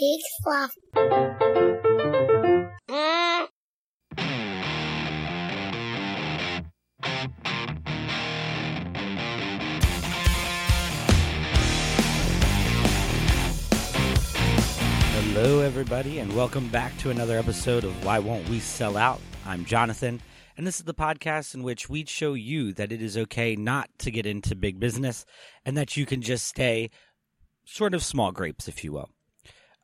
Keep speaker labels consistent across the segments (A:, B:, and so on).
A: big. Mm.
B: Hello, everybody, and welcome back to another episode of Why Won't We Sell Out? I'm Jonathan, and this is the podcast in which we show you that it is okay not to get into big business and that you can just stay sort of small grapes, if you will.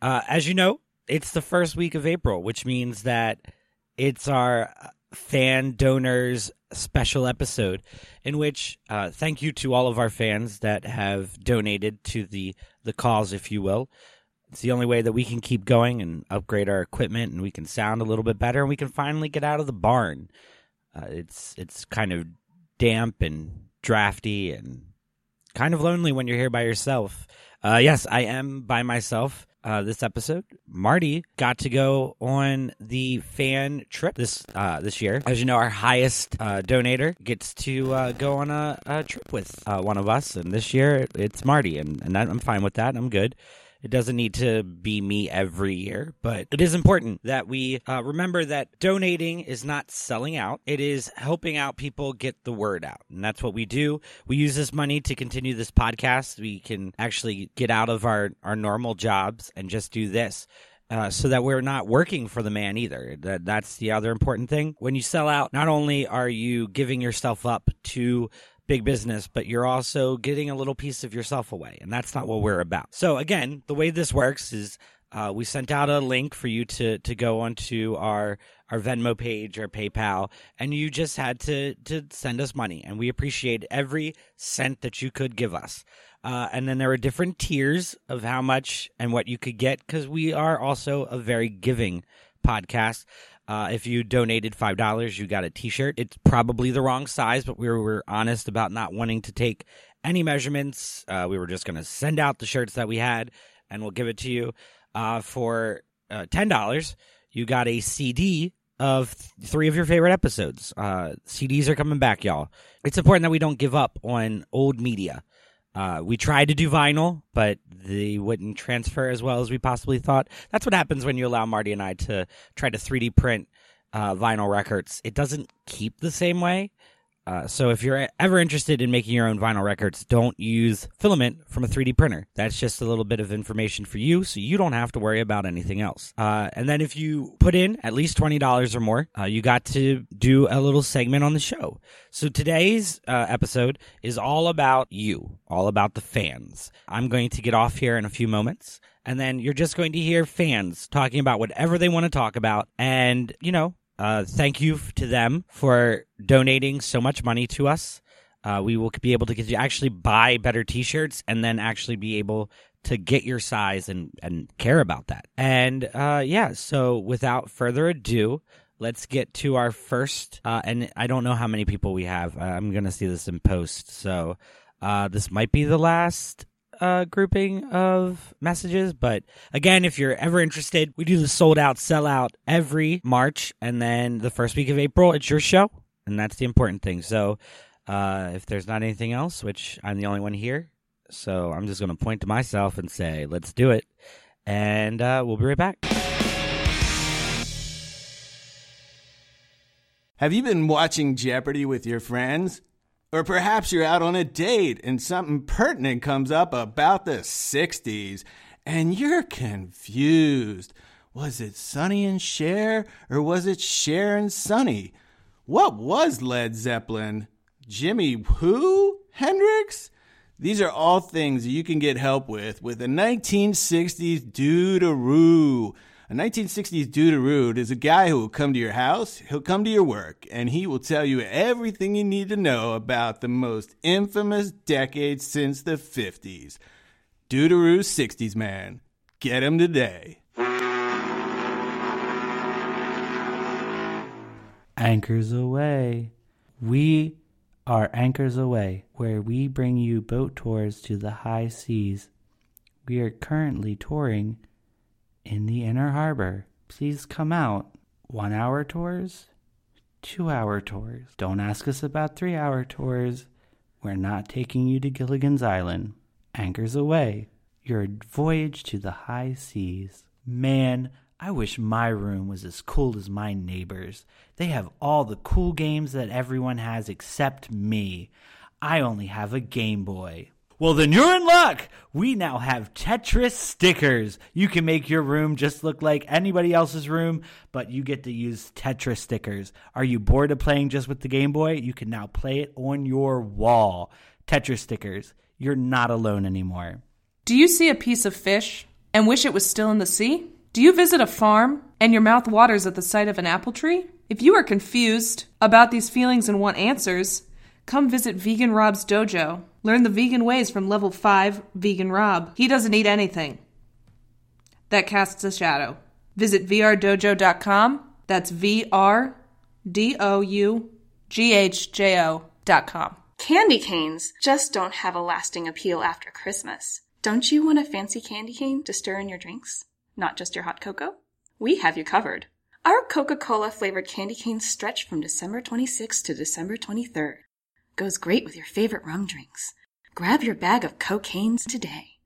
B: Uh, as you know, it's the first week of April, which means that it's our fan donors special episode in which uh, thank you to all of our fans that have donated to the the cause if you will. It's the only way that we can keep going and upgrade our equipment and we can sound a little bit better and we can finally get out of the barn. Uh, it's it's kind of damp and drafty and kind of lonely when you're here by yourself. Uh, yes i am by myself uh, this episode. Marty got to go on the fan trip this uh, this year. As you know, our highest uh, donator gets to uh, go on a, a trip with uh, one of us, and this year it's Marty, and, and I'm fine with that. I'm good. It doesn't need to be me every year, but it is important that we uh, remember that donating is not selling out. It is helping out people get the word out. And that's what we do. We use this money to continue this podcast. We can actually get out of our, our normal jobs and just do this. Uh, so that we're not working for the man either. That that's the other important thing. When you sell out, not only are you giving yourself up to big business, but you're also getting a little piece of yourself away. And that's not what we're about. So, again, the way this works is uh, we sent out a link for you to, to go onto our, our Venmo page or PayPal, and you just had to, to send us money. And we appreciate every cent that you could give us. Uh, and then there are different tiers of how much and what you could get because we are also a very giving podcast. Uh, if you donated five dollars, you got a T-shirt. It's probably the wrong size, but we were, honest about not wanting to take any measurements. Uh, we were just going to send out the shirts that we had, and we'll give it to you. Uh, for uh, ten dollars, you got a CD of th- three of your favorite episodes. Uh, CDs are coming back, y'all. It's important that we don't give up on old media. Uh, we tried to do vinyl, but they wouldn't transfer as well as we possibly thought. That's what happens when you allow Marty and I to try to 3D print uh, vinyl records. It doesn't keep the same way. Uh, so if you're ever interested in making your own vinyl records, don't use filament from a 3D printer. That's just a little bit of information for you, so you don't have to worry about anything else. Uh, and then if you put in at least twenty dollars or more, uh, you got to do a little segment on the show. So today's uh, episode is all about you, all about the fans. I'm going to get off here in a few moments. And then you're just going to hear fans talking about whatever they want to talk about. And, you know, uh, thank you to them for donating so much money to us. Uh, we will be able to get you actually buy better T-shirts and then actually be able to get your size and and care about that. And uh, yeah, so without further ado, let's get to our first. Uh, and I don't know how many people we have. I'm gonna see this in post, so uh, this might be the last uh, grouping of messages. But again, if you're ever interested, we do the sold out, sell out every March, and then the first week of April, it's your show, and that's the important thing. So uh, if there's not anything else, which I'm the only one here, so I'm just going to point to myself and say, let's do it. And uh, we'll be right back.
C: Have you been watching Jeopardy with your friends? Or perhaps you're out on a date and something pertinent comes up about the 60s and you're confused. Was it Sonny and Cher or was it Cher and Sonny? What was Led Zeppelin? Jimmy who? Hendrix? These are all things you can get help with with a 1960s doo-doo. A 1960s dude is a guy who will come to your house, he'll come to your work, and he will tell you everything you need to know about the most infamous decade since the 50s. Doodaroo 60s man. Get him today.
D: Anchors Away. We are Anchors Away, where we bring you boat tours to the high seas. We are currently touring in the inner harbor. Please come out. One hour tours, two hour tours. Don't ask us about three hour tours. We're not taking you to Gilligan's Island. Anchors away. Your voyage to the high seas. Man, I wish my room was as cool as my neighbors. They have all the cool games that everyone has except me. I only have a Game Boy. Well, then you're in luck. We now have Tetris stickers. You can make your room just look like anybody else's room, but you get to use Tetris stickers. Are you bored of playing just with the Game Boy? You can now play it on your wall. Tetris stickers. You're not alone anymore.
A: Do you see a piece of fish and wish it was still in the sea? Do you visit a farm and your mouth waters at the sight of an apple tree? If you are confused about these feelings and want answers, come visit Vegan Rob's dojo. Learn the vegan ways from level 5 Vegan Rob. He doesn't eat anything. That casts a shadow. Visit vrdojo.com. That's V R D O U G H J O.com.
E: Candy canes just don't have a lasting appeal after Christmas. Don't you want a fancy candy cane to stir in your drinks? Not just your hot cocoa? We have you covered. Our Coca Cola flavored candy canes stretch from December 26th to December 23rd. Goes great with your favorite rum drinks. Grab your bag of cocaines today.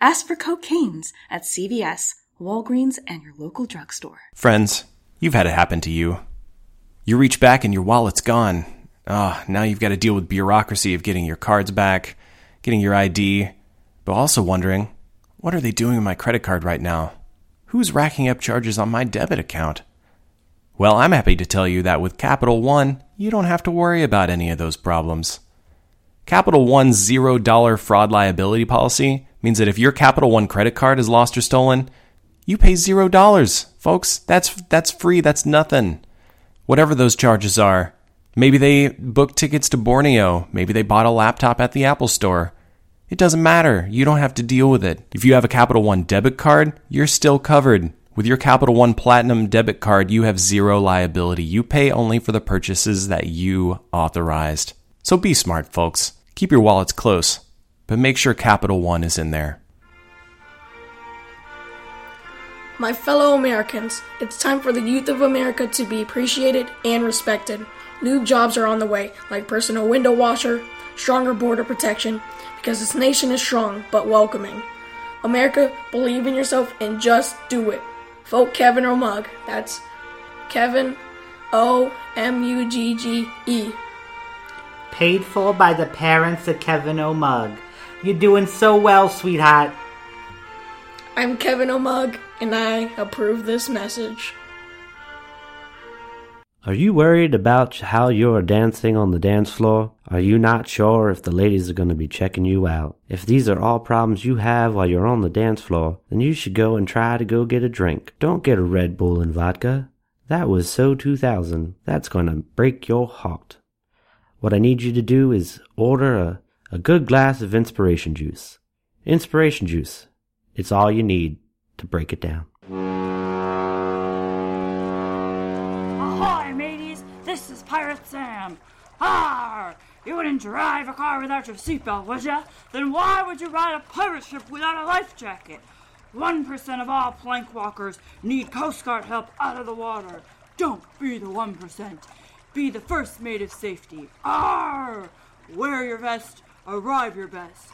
E: Ask for cocaines at CVS, Walgreens, and your local drugstore.
F: Friends, you've had it happen to you. You reach back and your wallet's gone. Ah, now you've got to deal with bureaucracy of getting your cards back, getting your ID, but also wondering, what are they doing with my credit card right now? Who's racking up charges on my debit account? Well, I'm happy to tell you that with Capital One, you don't have to worry about any of those problems. Capital One's zero dollar fraud liability policy means that if your Capital One credit card is lost or stolen, you pay zero dollars, folks. That's that's free. That's nothing. Whatever those charges are, maybe they booked tickets to Borneo. Maybe they bought a laptop at the Apple Store. It doesn't matter. You don't have to deal with it. If you have a Capital One debit card, you're still covered. With your Capital One Platinum debit card, you have zero liability. You pay only for the purchases that you authorized. So be smart, folks. Keep your wallets close, but make sure Capital One is in there.
G: My fellow Americans, it's time for the youth of America to be appreciated and respected. New jobs are on the way, like personal window washer, stronger border protection, because this nation is strong but welcoming. America, believe in yourself and just do it. Vote Kevin O'Mug. That's Kevin O M U G G E.
H: Paid for by the parents of Kevin O'Mug. You're doing so well, sweetheart.
G: I'm Kevin O'Mug, and I approve this message.
I: Are you worried about how you're dancing on the dance floor? Are you not sure if the ladies are going to be checking you out? If these are all problems you have while you're on the dance floor, then you should go and try to go get a drink. Don't get a Red Bull and vodka. That was so 2000. That's going to break your heart. What I need you to do is order a, a good glass of inspiration juice. Inspiration juice. It's all you need to break it down.
J: This Sam. Arr! You wouldn't drive a car without your seatbelt, would ya? Then why would you ride a pirate ship without a life jacket? One percent of all plank walkers need Coast Guard help out of the water. Don't be the one percent. Be the first mate of safety. Arr! Wear your vest, arrive your best.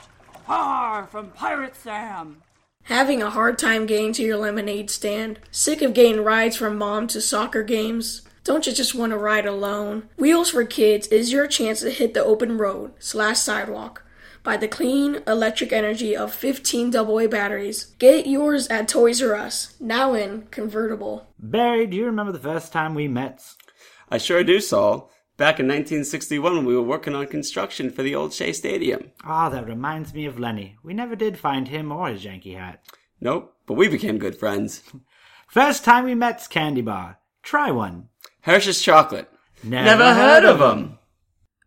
J: Arr! From Pirate Sam.
G: Having a hard time getting to your lemonade stand? Sick of getting rides from mom to soccer games? Don't you just want to ride alone? Wheels for Kids is your chance to hit the open road slash sidewalk by the clean electric energy of 15 AA batteries. Get yours at Toys R Us, now in convertible.
H: Barry, do you remember the first time we met?
K: I sure do, Saul. Back in 1961 when we were working on construction for the old Shea Stadium.
H: Ah, that reminds me of Lenny. We never did find him or his Yankee hat.
K: Nope, but we became good friends.
H: First time we met's candy bar. Try one.
K: Hershey's chocolate.
H: Never,
K: heard of them.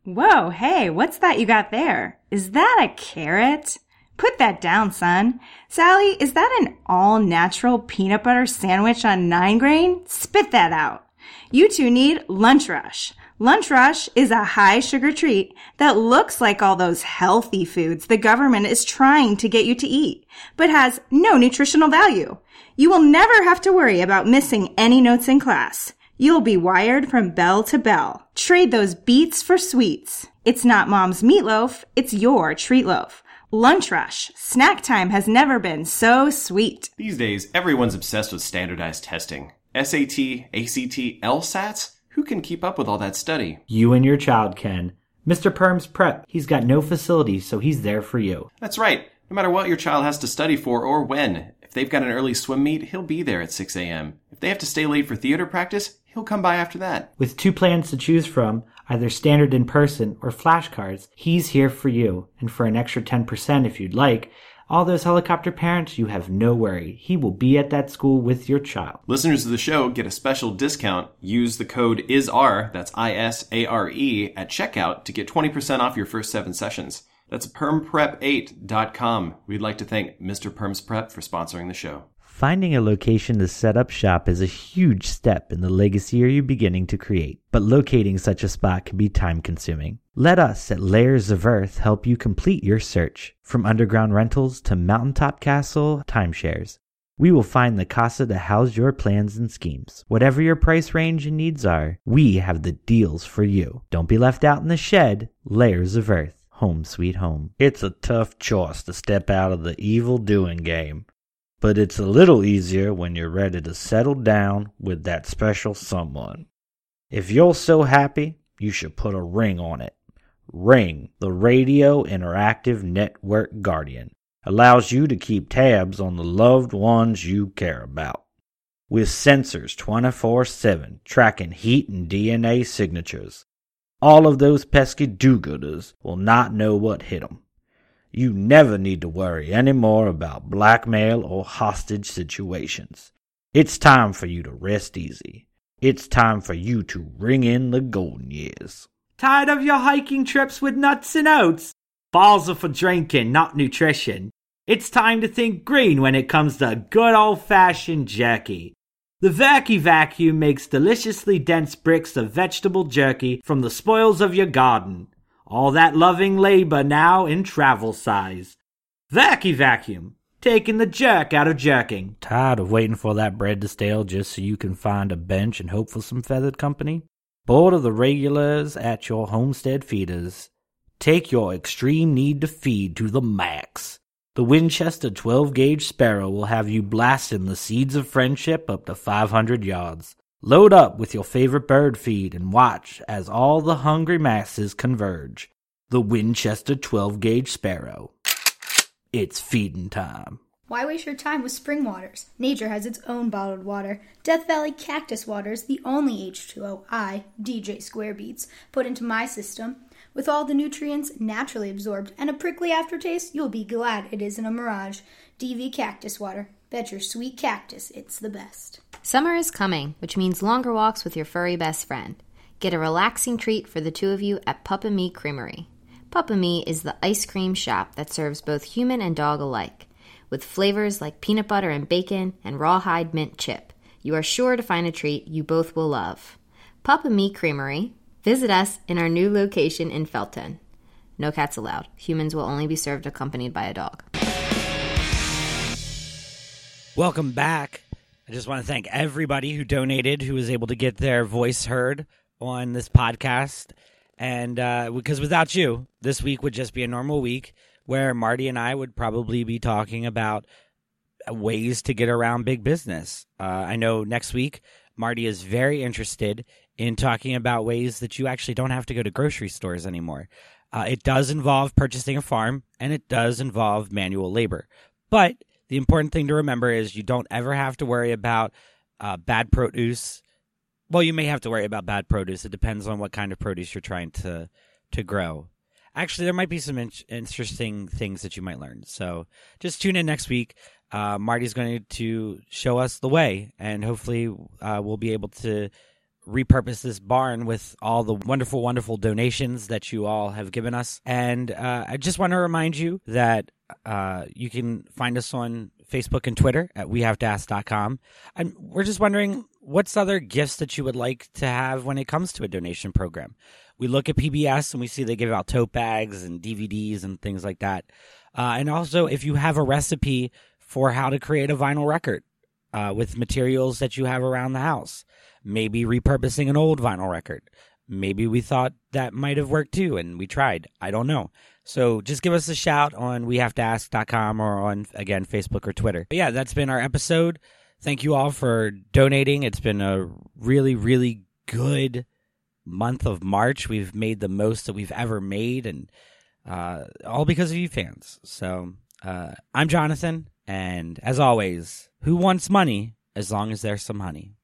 L: Whoa, hey, what's that you got there? Is that a carrot? Put that down, son. Sally, is that an all natural peanut butter sandwich on nine grain? Spit that out. You two need Lunch Rush. Lunch Rush is a high sugar treat that looks like all those healthy foods the government is trying to get you to eat, but has no nutritional value. You will never have to worry about missing any notes in class. You'll be wired from bell to bell. Trade those beets for sweets. It's not mom's meatloaf, it's your treat loaf. Lunch rush. Snack time has never been so sweet.
F: These days, everyone's obsessed with standardized testing. SAT, ACT, LSATs? Who can keep up with all that study?
D: You and your child can. Mr. Perm's Prep. He's got no facilities, so he's there for you.
F: That's right. No matter what your child has to study for or when, if they've got an early swim meet, he'll be there at 6 a.m. If they have to stay late for theater practice, he'll come by after that.
D: With two plans to choose from, either standard in person or flashcards, he's here for you. And for an extra 10% if you'd like, all those helicopter parents, you have no worry. He will be at that school with your child.
F: Listeners of the show get a special discount. Use the code ISARE, that's I S A R E, at checkout to get 20% off your first seven sessions. That's permprep8.com. We'd like to thank Mr. Perm's Prep for sponsoring the show.
D: Finding a location to set up shop is a huge step in the legacy you're beginning to create, but locating such a spot can be time consuming. Let us at Layers of Earth help you complete your search. From underground rentals to mountaintop castle timeshares, we will find the casa to house your plans and schemes. Whatever your price range and needs are, we have the deals for you. Don't be left out in the shed. Layers of Earth, home sweet home.
M: It's a tough choice to step out of the evil doing game, but it's a little easier when you're ready to settle down with that special someone. If you're so happy, you should put a ring on it. Ring, the Radio Interactive Network Guardian, allows you to keep tabs on the loved ones you care about. With sensors 24 7 tracking heat and DNA signatures, all of those pesky do gooders will not know what hit 'em. You never need to worry any more about blackmail or hostage situations. It's time for you to rest easy. It's time for you to ring in the golden years.
H: Tired of your hiking trips with nuts and oats? Balls are for drinking, not nutrition. It's time to think green when it comes to good old fashioned jerky. The Vacky Vacuum makes deliciously dense bricks of vegetable jerky from the spoils of your garden. All that loving labor now in travel size. Vacky Vacuum, taking the jerk out of jerking.
M: Tired of waiting for that bread to stale just so you can find a bench and hope for some feathered company? Bored of the regulars at your homestead feeders? Take your extreme need to feed to the max. The Winchester 12 gauge Sparrow will have you blasting the seeds of friendship up to 500 yards. Load up with your favorite bird feed and watch as all the hungry masses converge. The Winchester 12 gauge Sparrow. It's feeding time.
N: Why waste your time with spring waters? Nature has its own bottled water. Death Valley Cactus Water is the only H2O I, DJ Square Beats, put into my system. With all the nutrients naturally absorbed and a prickly aftertaste, you'll be glad it isn't a mirage. DV Cactus Water. Bet your sweet cactus it's the best.
O: Summer is coming, which means longer walks with your furry best friend. Get a relaxing treat for the two of you at Pup and Me Creamery. Pup and Me is the ice cream shop that serves both human and dog alike. With flavors like peanut butter and bacon and rawhide mint chip, you are sure to find a treat you both will love. Pup and Me Creamery. Visit us in our new location in Felton. No cats allowed. Humans will only be served accompanied by a dog.
B: Welcome back. I just want to thank everybody who donated, who was able to get their voice heard on this podcast. And uh, because without you, this week would just be a normal week where Marty and I would probably be talking about ways to get around big business. Uh, I know next week, Marty is very interested in talking about ways that you actually don't have to go to grocery stores anymore. Uh, it does involve purchasing a farm and it does involve manual labor. But the important thing to remember is you don't ever have to worry about uh, bad produce. Well, you may have to worry about bad produce. It depends on what kind of produce you're trying to to grow. Actually, there might be some in- interesting things that you might learn. So just tune in next week. Uh, Marty's going to show us the way, and hopefully, uh, we'll be able to repurpose this barn with all the wonderful, wonderful donations that you all have given us. And uh, I just want to remind you that uh, you can find us on Facebook and Twitter at wehavetoask.com. And we're just wondering what's other gifts that you would like to have when it comes to a donation program. We look at PBS and we see they give out tote bags and DVDs and things like that. Uh, and also, if you have a recipe for how to create a vinyl record uh, with materials that you have around the house, maybe repurposing an old vinyl record. maybe we thought that might have worked too and we tried. I don't know. So just give us a shout on wehavetoask.com or on, again, Facebook or Twitter. But yeah, that's been our episode. Thank you all for donating. It's been a really, really good month of March. We've made the most that we've ever made, and uh, all because of you fans. So uh, I'm Jonathan, and as always, who wants money as long as there's some honey?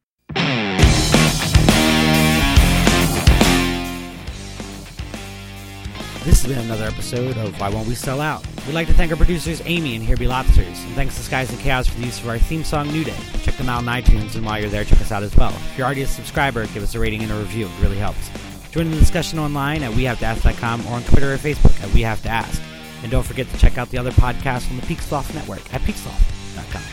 B: This has been another episode of Why Won't We Sell Out? We'd like to thank our producers Amy and Here Be Lobsters, and thanks to Skies and Chaos for the use of our theme song New Day. Check them out on iTunes, and while you're there, check us out as well. If you're already a subscriber, give us a rating and a review. It really helps. Join the discussion online at WeHaveToAsk.com or on Twitter or Facebook at We Have to Ask. And don't forget to check out the other podcasts on the Peaksloft Network at peaksloft.com.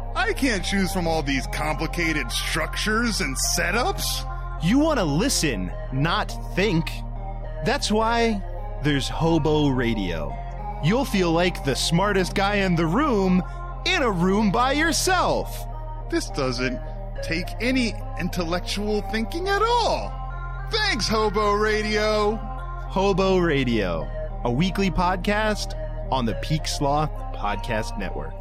P: I can't choose from all these complicated structures and setups.
Q: You want to listen, not think. That's why there's Hobo Radio. You'll feel like the smartest guy in the room in a room by yourself.
P: This doesn't take any intellectual thinking at all. Thanks, Hobo Radio.
Q: Hobo Radio, a weekly podcast on the Peak Sloth Podcast Network.